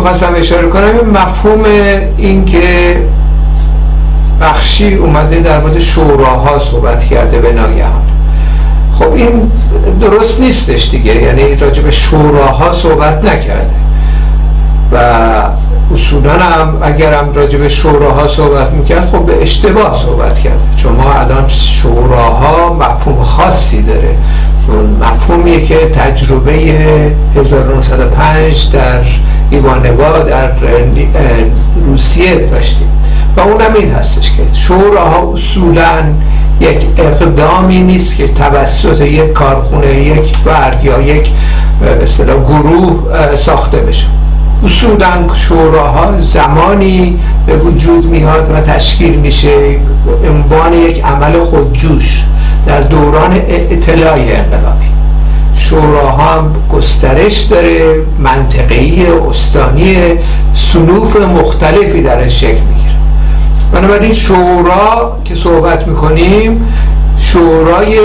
می‌خواستم اشاره کنم این مفهوم این که بخشی اومده در مورد شوراها صحبت کرده به ناگهان خب این درست نیستش دیگه یعنی راجع به شوراها صحبت نکرده. و اصولا هم اگرم راجع به شوراها صحبت می‌کرد خب به اشتباه صحبت کرده. چون ما الان شوراها مفهوم خاصی داره. مفهومیه که تجربه 1905 در ایوانوا در روسیه داشتیم و اونم این هستش که شوراها اصولا یک اقدامی نیست که توسط یک کارخونه یک فرد یا یک به گروه ساخته بشه. اصولا شوراها زمانی به وجود میاد و تشکیل میشه عنوان یک عمل خودجوش. در دوران اطلاع انقلابی. شوراها هم گسترش داره منطقه‌ای استانی سنوف مختلفی درش شکل می‌گیره. بنابراین شورا که صحبت می‌کنیم شورای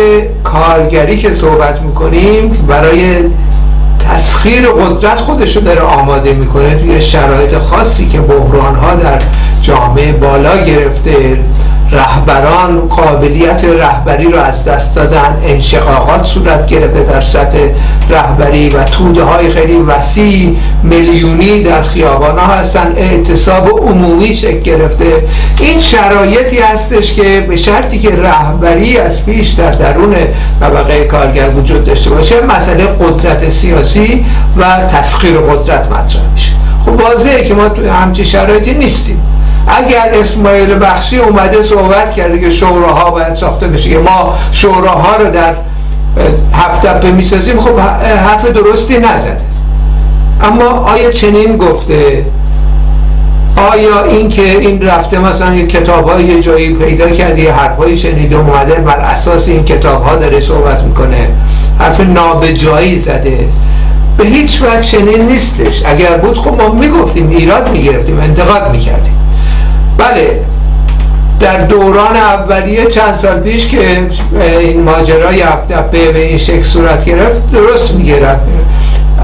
کارگری که صحبت می‌کنیم برای تسخیر قدرت خودش رو داره آماده می‌کنه توی شرایط خاصی که بحران ها در جامعه بالا گرفته. رهبران قابلیت رهبری رو از دست دادن انشقاقات صورت گرفته در سطح رهبری و توده های خیلی وسیع میلیونی در خیابان ها هستن. اعتصاب عمومی شکل گرفته. این شرایطی هستش که به شرطی که رهبری از پیش در درون طبقه کارگر وجود داشته باشه مسئله قدرت سیاسی و تسخیر قدرت مطرح میشه. خب واضحه که ما توی همچی شرایطی نیستیم. اگر اسماعیل بخشی اومده صحبت کرده که شوراها باید ساخته بشه که ما شوراها رو در هفت تپه می‌سازیم خب حرف درستی نزده. اما آیا چنین گفته؟ آیا این که این رفته مثلا یه کتاب های یه جایی پیدا کرده یه حرفایی شنیده اومده بر اساس این کتاب ها داره صحبت می‌کنه حرف نابجایی زده؟ به هیچ وقت چنین نیستش. اگر بود خب ما می‌گفتیم ایراد می‌گرفتیم انتقاد می‌کردیم. بله. در دوران اولیه چند سال پیش که این ماجرای هفتپه به این شکل صورت گرفت درست می‌گرفت.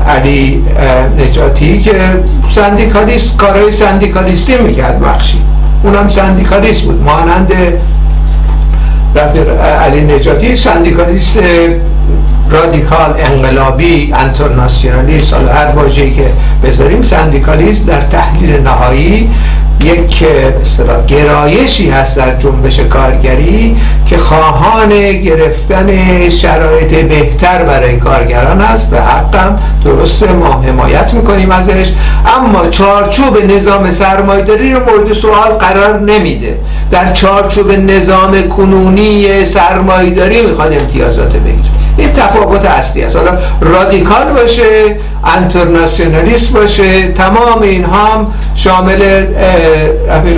علی نجاتی که سندیکالیست کارهای سندیکالیستی می‌کرد بخشی. اونم سندیکالیست بود. مانند علی نجاتی سندیکالیست رادیکال انقلابی انترناسیونالیست هر واژه‌ای که بذاریم سندیکالیست در تحلیل نهایی یک گرایشی هست در جنبش کارگری که خواهان گرفتن شرایط بهتر برای کارگران است. به حقم درست ما حمایت می‌کنیم ازش. اما چارچوب نظام سرمایداری رو مورد سوال قرار نمیده. در چارچوب نظام کنونی سرمایداری می‌خواد امتیازات بگیره. این تفاوت اصلی است. حالا رادیکال باشه انترناسیونالیست باشه تمام اینها هم شامل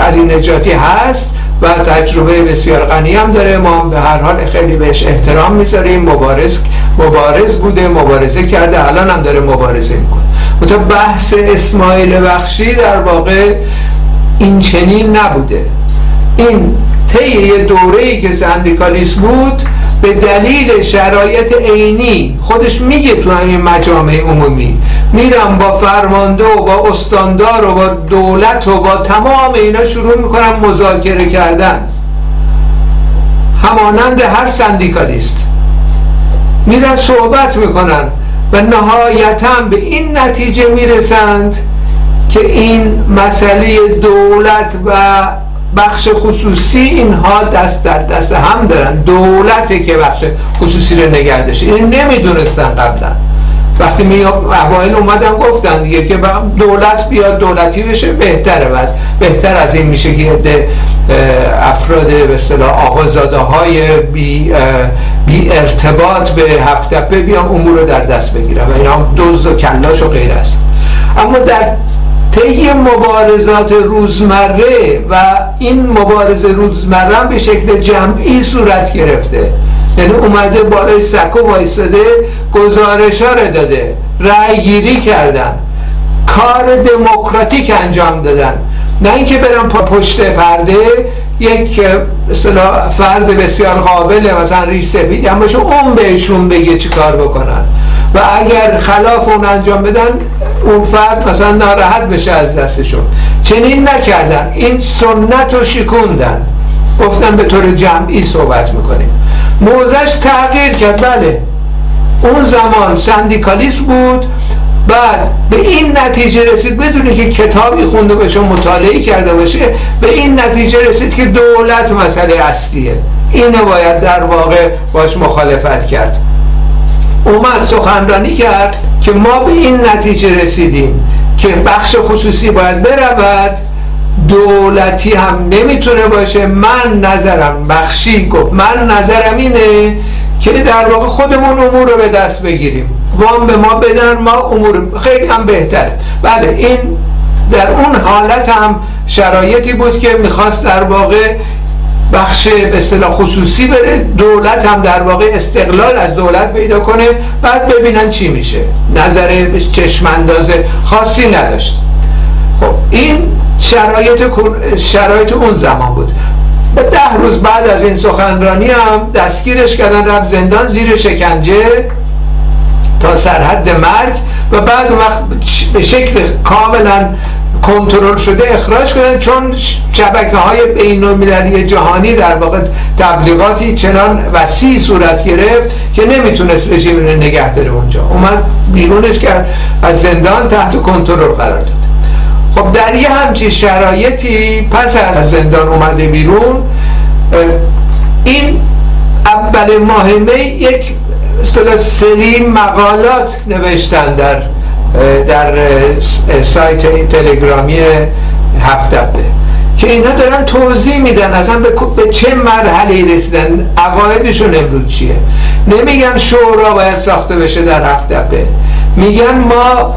علی نجاتی هست و تجربه بسیار غنی هم داره. ما به هر حال خیلی بهش احترام می‌ذاریم. مبارز مبارز بوده مبارزه کرده. الان هم داره مبارزه می‌کنه. متا بحث اسماعیل بخشی در واقع این چنین نبوده. این طی یه دوره ای که سندیکالیست بود به دلیل شرایط عینی خودش میگه تو همین مجامع عمومی. میرم با فرمانده و با استاندار و با دولت و با تمام اینا شروع می‌کنم مذاکره کردن. همانند هر سندیکالیست. میرن صحبت می‌کنن و نهایتا به این نتیجه می‌رسند که این مسئله دولت و بخش خصوصی اینها دست در دست هم دارن. دولته که بخش خصوصی رو نگه داشته این نمی‌دونستن قبلا. وقتی می اوایل اومدن گفتن دیگه که دولت بیاد دولتی بشه بهتره. بس بهتر از این میشه که افراد به اصطلاح آقازاده های بی, بی ارتباط به هفتپه بیان امور رو در دست بگیرن. و اینا دزد و کلاش و غیر است. اما در طی مبارزات روزمره و این مبارزه روزمره به شکل جمعی صورت گرفته. یعنی اومده بالای سکو وایستاده گزارش ها رو داده رأی گیری کردن کار دموکراتیک انجام دادن. نه اینکه برم پشت پرده یک اصطلاح فرد بسیار قابل مثلا ریش سفید هم باشه اون بهشون بگه چی کار بکنن. و اگر خلاف اون انجام بدن اون فرد مثلا ناراحت بشه از دستشون. چنین نکردن. این سنت رو شکوندن. گفتن به طور جمعی صحبت می‌کنیم. موزش تغییر کرد. بله. اون زمان سندیکالیست بود. بعد به این نتیجه رسید بدونی که کتابی خونده باشه مطالعه کرده باشه به این نتیجه رسید که دولت مسئله اصلیه. اینه باید در واقع باش مخالفت کرد. اومد سخنرانی کرد که ما به این نتیجه رسیدیم که بخش خصوصی باید برود. دولتی هم نمی‌تونه باشه. من نظرم بخشی گفت من نظرم اینه که در واقع خودمون امور رو به دست بگیریم. وام به ما بدن ما امور خیلی هم بهتره. بله این در اون حالت هم شرایطی بود که می‌خواست در واقع بخش به اصطلاح خصوصی بره. دولت هم در واقع استقلال از دولت پیدا کنه. بعد ببینن چی میشه. نظر چشمانداز خاصی نداشت. خب این شرایط شرایط اون زمان بود. به ده روز بعد از این سخنرانی هم دستگیرش کردن رفت زندان زیر شکنجه تا سرحد مرگ و بعد وقت به شکل کاملا کنترل شده اخراج کردن چون شبکه های بین جهانی در واقع تبلیغاتی چنان وسیع صورت گرفت که نمی‌تونست رژیم رو نگه داره اونجا. اومد بیرونش کرد از زندان تحت کنترل قرار داد. خب در یه همچی شرایطی پس از زندان اومده بیرون این اول ماه می یک سری مقالات نوشتن در در سایت تلگرامی هفت تپه که اینا دارن توضیح میدن اصلا به چه مرحله رسیدن عقایدشون امروز چیه؟ نمیگن شورا باید ساخته بشه در هفت تپه میگن ما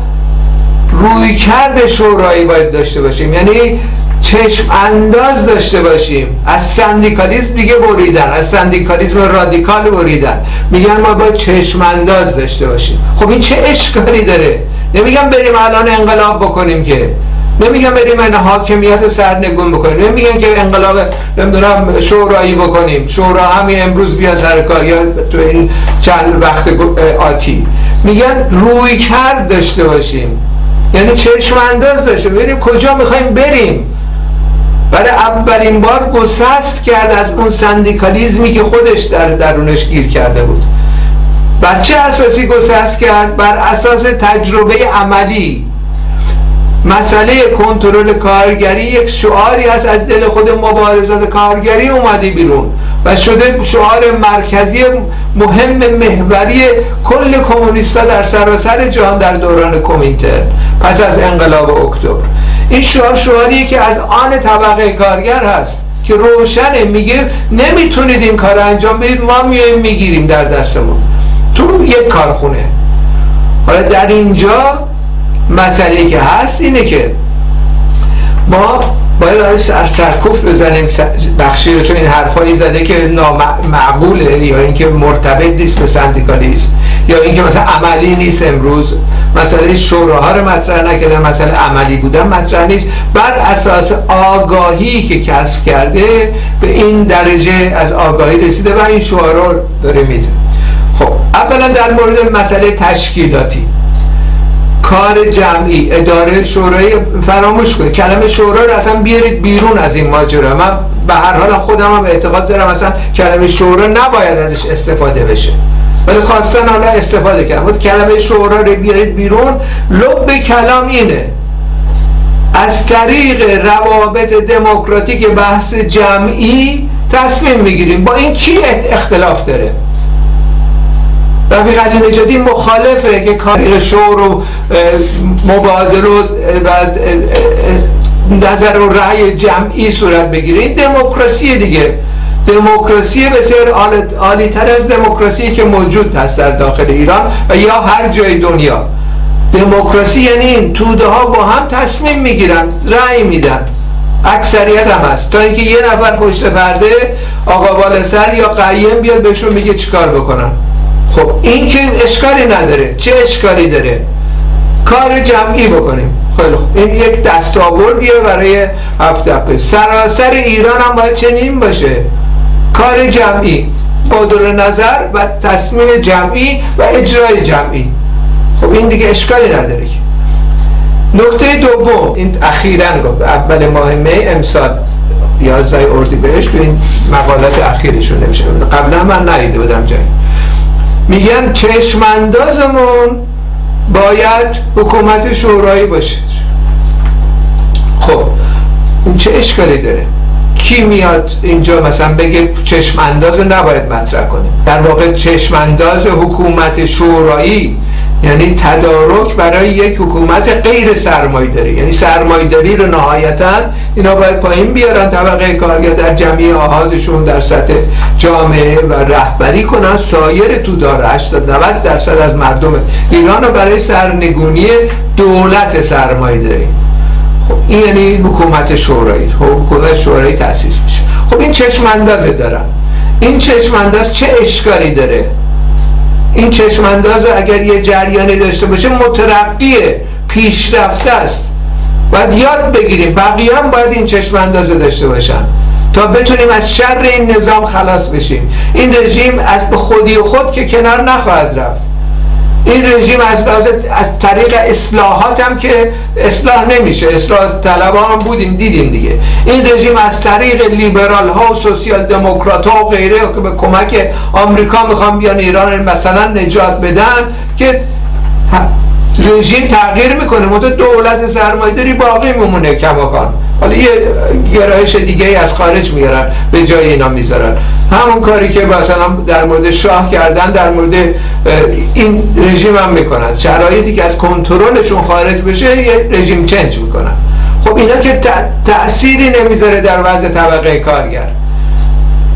رویکرد شورایی باید داشته باشیم. یعنی چشم انداز داشته باشیم. از سندیکالیزم دیگه بریدن. از سندیکالیزم رادیکال بریدن. میگن ما باید چشم انداز داشته باشیم. خب این چه اشکالی داره؟ نمیگم بریم الان انقلاب بکنیم که. نمیگم بریم این حاکمیت سرنگون بکنیم. نمیگم که انقلاب نمی‌دونم شورایی بکنیم. شورا همین امروز بیا سر کار. یا تو این چند وقت آتی. میگن روی کرد داشته باشیم. یعنی چشم انداز داشته. بریم کجا می‌خوایم بریم. برای اولین بار گسست کرد از اون سندیکالیزمی که خودش در درونش گیر کرده بود. بر چه اساسی گسست کرد؟ بر اساس تجربه عملی. مسئله کنترل کارگری یک شعاری است از دل خود مبارزات کارگری اومده بیرون. و شده شعار مرکزی مهم محوری کل کمونیستا در سراسر جهان در دوران کومینتر پس از انقلاب اکتبر. این شعار شعاریه که از آن طبقه کارگر هست که روشنه میگه نمی‌تونید این کار انجام بدید ما میایم می‌گیریم در دستمون. تو یک کارخونه. حالا در اینجا مسئله که هست اینه که ما باید از سرکفت بزنیم بخشی رو چون این حرفایی زده که نامعقوله یا اینکه مرتبط نیست به سندیکالیسم یا اینکه مثلا عملی نیست امروز. مسئله شوراها رو مطرح نکردن مسئله عملی بودن مطرح نیست. بر اساس آگاهی که کسب کرده به این درجه از آگاهی رسیده و این شعارا داره میده. خب اولا در مورد مسئله تشکیلاتی. کار جمعی اداره شورای فراموش کنید. کلمه شورا رو اصلا بیارید بیرون از این ماجرا. من به هر حال خودم هم اعتقاد دارم اصلا کلمه شورا نباید ازش استفاده بشه. ولی خواستن حالا استفاده کردم بود کلمه شورا رو بیارید بیرون. لب کلام اینه. از طریق روابط دموکراتیک بحث جمعی تصمیم می‌گیریم. با این کی اختلاف داره؟ رفیق علی نجادی مخالفه که کاری شور و مبادل و نظر و رأی جمعی صورت بگیره. این دموکراسی دیگه. دموکراسی بسیار عالی تر از دموکراسی که موجود هست در داخل ایران و یا هر جای دنیا. دموکراسی یعنی این توده ها با هم تصمیم می‌گیرن رأی میدن. اکثریت هم هست. تا اینکه یه نفر پشت پرده آقا سر یا قیم بیاد بهشون میگه چیکار بکنن. خب این که اشکالی نداره چه اشکالی داره؟ کار جمعی بکنیم. خیلی خوب. این یک دستاوردیه برای هفته سراسر ایران هم باید چنین باشه. کار جمعی با نظر و تصمیم جمعی و اجرای جمعی. خب این دیگه اشکالی نداره که. نکته دوم این اخیرا گفت اول ماه می امسال 11 اردیبهشت تو این مقالات اخیرشون نمیشه. قبلا من ندیده بودم جایی میگن چشماندازمون باید حکومت شورایی باشه. خب این چه اشکالی داره؟ کی میاد اینجا مثلا بگه چشم انداز نباید مطرح کنیم؟ در واقع چشم انداز حکومت شورایی یعنی تدارک برای یک حکومت غیر سرمایداری یعنی سرمایداری رو نهایتا اینا باید پایین بیارن طبقه کارگر در جمعی آهادشون در سطح جامعه و رهبری کنن. سایر تو داره 80 90 درصد از مردم ایران رو برای سرنگونی دولت سرمایداری خب این یعنی حکومت شورایی. خب حکومت شورایی تأسیس میشه. خب این چشم اندازه دارن. این چشم انداز چه اشکالی داره؟ این چشم انداز اگر یه جریانی داشته باشه مترقیه پیشرفته است. باید یاد بگیریم بقیه هم باید این چشم اندازه داشته باشن. تا بتونیم از شر این نظام خلاص بشیم. این رژیم از به خودی خود که کنار نخواهد رفت. این رژیم از از طریق اصلاحات هم که اصلاح نمیشه اصلاح طلب هم بودیم دیدیم دیگه. این رژیم از طریق لیبرال ها و سوسیال دموکرات ها و غیره که به کمک آمریکا می‌خوان بیان ایران مثلا نجات بدن که رژیم تغییر می‌کنه. مدت دولت سرمایه‌داری باقی میمونه کماکان. حالا یه گرایش دیگه ای از خارج میارن به جای اینا می‌ذارن. همون کاری که مثلا در مورد شاه کردن در مورد این رژیم هم می‌کنن. شرایطی که از کنترلشون خارج بشه یه رژیم چنج می‌کنن. خب اینا که تأثیری نمی‌ذاره در وضع طبقه کارگر.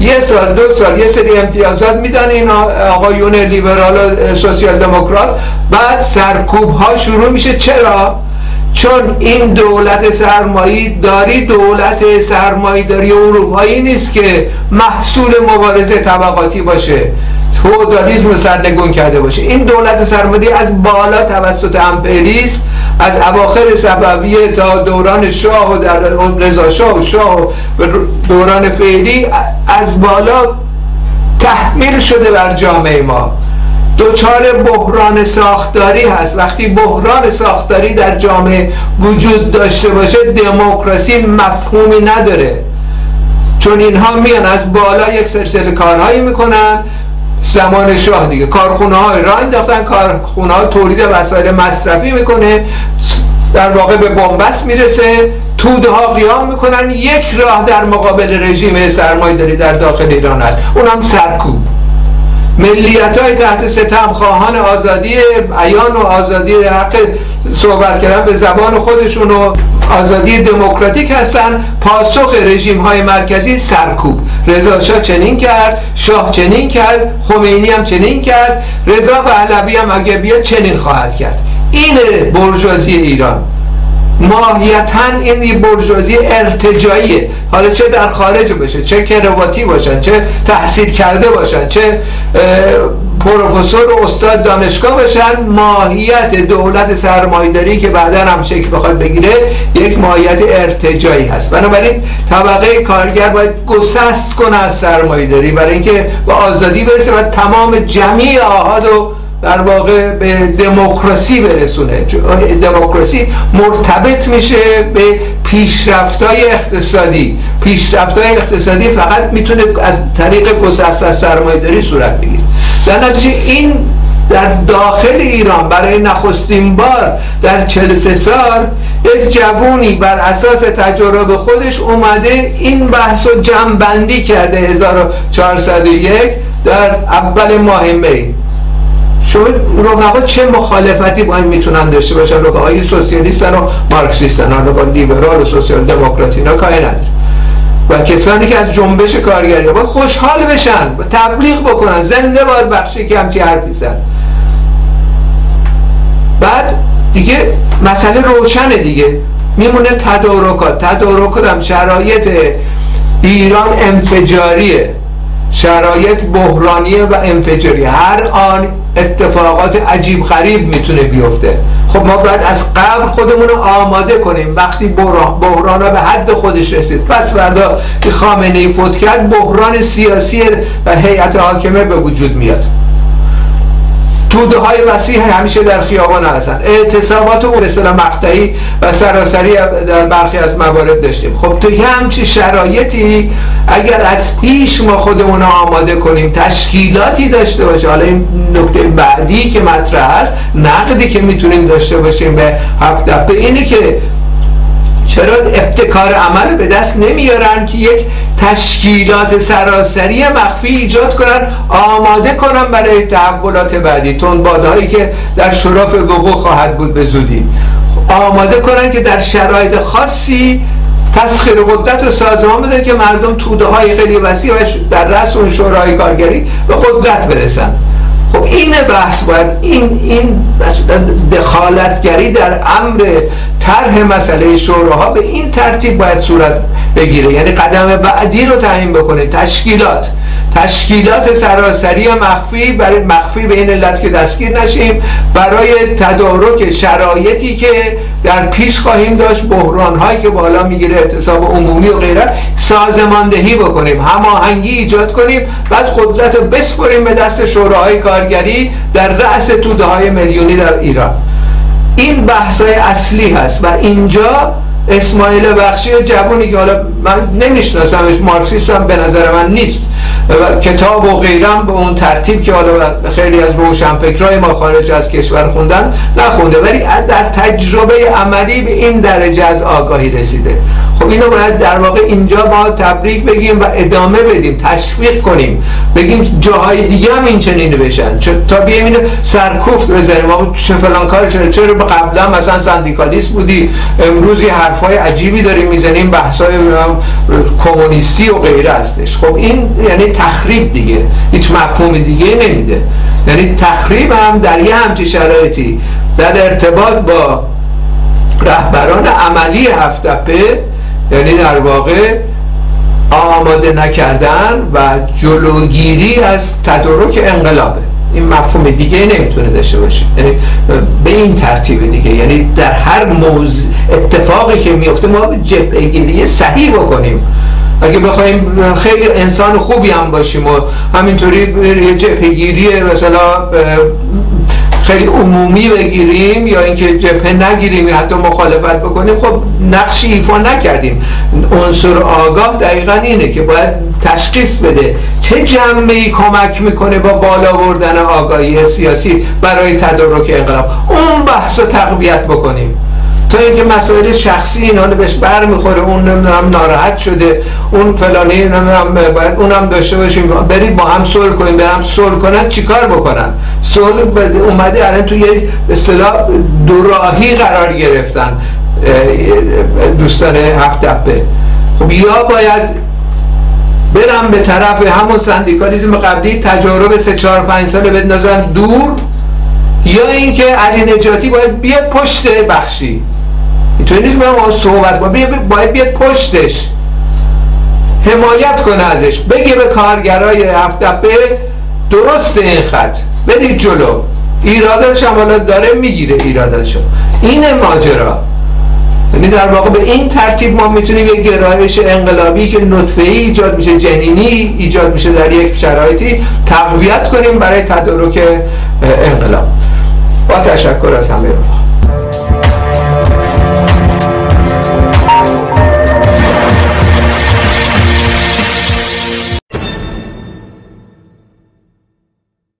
یه سال دو سال یه سری امتیازات میدن این آقایون لیبرال و سوسیال دموکرات. بعد سرکوب ها شروع میشه. چرا؟ چون این دولت سرمایی داری دولت سرمایی داری اروپایی نیست که محصول مبارزه طبقاتی باشه. فودالیسم سرنگون کرده باشه. این دولت سرمایی از بالا توسط امپریسم از اواخر صفویه تا دوران شاه و در رضا شاه و شاه و دوران فعلی از بالا تحمیل شده بر جامعه ما. دوچار بحران ساختاری هست. وقتی بحران ساختاری در جامعه وجود داشته باشه دموکراسی مفهومی نداره. چون اینها میان از بالا یک سلسله کارهایی می‌کنن. زمان شاه دیگه. کارخونه های راه انداختن کارخونه ها تولید وسایل مصرفی می‌کنه. در واقع به بنبست می‌رسه. توده ها قیام می‌کنن. یک راه در مقابل رژیم سرمایه داری در داخل ایران است. اونم سرکوب. ملیت های تحت ستم خواهان آزادی ایان و آزادی حق صحبت کردن به زبان خودشون و آزادی دموکراتیک هستن. پاسخ رژیم های مرکزی سرکوب. رضا شاه چنین کرد شاه چنین کرد خمینی هم چنین کرد. رضا پهلوی هم اگه بیاد چنین خواهد کرد. اینه برجازی ایران. ماهیتا این یه برجوازی ارتجاییه حالا چه در خارج باشه چه کرواتی باشن چه تحصیل کرده باشن چه پروفسور و استاد دانشگاه باشن ماهیت دولت سرمایداری که بعدا هم شکل بخواد بگیره یک ماهیت ارتجایی هست. بنابراین طبقه کارگر باید گسست کنه از سرمایداری برای اینکه به آزادی برسه و تمام جمعی آهاد و در واقع به دموکراسی برسونه. دموکراسی مرتبط میشه به پیشرفتای اقتصادی. پیشرفتای اقتصادی فقط می‌تونه از طریق گسست از سرمایه‌داری صورت بگیره. در نتیجه این در داخل ایران برای نخستین بار در 43 سال یک جوونی بر اساس تجربه خودش اومده این بحث رو جمعبندی کرده 1401 در اول ماه می. شما رفقا چه مخالفتی با این می‌تونن داشته باشن؟ رفقای سوسیالیستن و مارکسیستن حالا با لیبرال و سوسیال دموکرات اینا کاری نداره و کسانی که از جنبش کارگری باید خوشحال بشن تبلیغ بکنن زنده باید بخشی که همچی حرفی زد بعد دیگه مسئله روشنه دیگه. میمونه تدارکات. تدارکات هم شرایط ایران انفجاریه. شرایط بحرانی و انفجاری هر آن اتفاقات عجیب غریب می‌تونه بیفته. خب ما باید از قبل خودمون رو آماده کنیم. وقتی بحران به حد خودش رسید. پس فردا که خامنه ای فوت کرد بحران سیاسی و هیئت حاکمه به وجود میاد. توده های وسیع همیشه در خیابان هستن. اعتصابات و مثلا مقطعی و سراسری در برخی از موارد داشتیم. خب تو همچی شرایطی اگر از پیش ما خودمون آماده کنیم تشکیلاتی داشته باشه. حالا این نکته بعدی که مطرح است نقدی که می‌تونیم داشته باشیم به هفت به اینه که چرا ابتکار عمل به دست نمیارن که یک تشکیلات سراسری مخفی ایجاد کنن آماده کنن برای تحولات بعدی. تون هایی که در شرف وقوع خواهد بود به زودی. آماده کنن که در شرایط خاصی تسخیر قدرت و سازمان بده که مردم توده های خیلی وسیع و در رأس اون شورای کارگری به قدرت برسن. خب این بحث باید این این دخالتگری در امر طرح مسئله شوراها به این ترتیب باید صورت بگیره. یعنی قدم بعدی رو تعیین بکنه تشکیلات. تشکیلات سراسری مخفی برای مخفی به این علت که دستگیر نشیم. برای تدارک شرایطی که در پیش خواهیم داشت بحران هایی که بالا می‌گیره اعتصاب عمومی و غیره سازماندهی بکنیم هماهنگی ایجاد کنیم. بعد قدرت رو بسپریم به دست شوراهای کارگری در رأس توده های میلیونی در ایران. این بحث های اصلی هست و اینجا اسماعیل بخشی جوونی که حالا من نمیشناسمش مارکسیست هم به نظر من نیست. و کتاب و غیرم به اون ترتیب که حالا خیلی از روشنفکرای ما خارج از کشور خوندن نخونده. ولی در تجربه عملی به این درجه از آگاهی رسیده. خب اینو باید در واقع اینجا ما تبریک بگیم و ادامه بدیم تشویق کنیم. بگیم جاهای دیگه هم این چنین بشن. تا بیایم اینو سرکوفت بزنیم ما چه فلان کار چرا چرا قبلا مثلا سندیکالیست بودی؟ امروزی حرفای عجیبی داریم می‌زنیم بحثای کمونیستی و غیره هستش. خب این یعنی تخریب دیگه. هیچ مفهوم دیگه نمیده. یعنی تخریب هم در یه همچی شرایطی. در ارتباط با رهبران عملی هفتپه یعنی در واقع آماده نکردن و جلوگیری از تدارک انقلابه. این مفهوم دیگه نمی‌تونه داشته باشه. یعنی به این ترتیب دیگه. یعنی در هر موز اتفاقی که میفته ما جبهه گیری صحیح بکنیم. اگه بخوایم خیلی انسان خوبی هم باشیم و همینطوری یه جبهگیری مثلا خیلی عمومی بگیریم یا اینکه جبهه نگیریم یا حتی مخالفت بکنیم خب نقشی ایفا نکردیم. عنصر آگاه دقیقا اینه که باید تشخیص بده چه ای کمک می‌کنه با بالا بردن آگاهی سیاسی برای تدارک انقلاب. اون بحث رو تقویت بکنیم. تا اینکه مسائل شخصی اینا بهش بر می‌خوره اون نمی‌دونم ناراحت شده اون فلانی نمی‌دونم باید اونم داشته باشیم برید با هم صلح کنیم برم صلح کنن چیکار بکنن؟ صلح اومده الان تو یه اصطلاح دوراهی قرار گرفتن دوستان هفت دبه خب یا باید برم به طرف همون سندیکالیزم قبلی تجارب سه چهار پنج ساله بندازن دور یا اینکه علی نجاتی باید بیاد پشت بخشی. اینطوری نیست ما صحبت کنم. باید بیاد پشتش. حمایت کنه ازش. بگه به کارگرای هفته درست این خط. برید جلو. ایرادات حالا داره می‌گیره ایراداتشو. این ماجرا. یعنی در واقع به این ترتیب ما می‌تونیم یک گرایش انقلابی که نطفه ای ایجاد میشه جنینی ایجاد میشه در یک شرایطی تقویت کنیم برای تدارک انقلاب. با تشکر از همه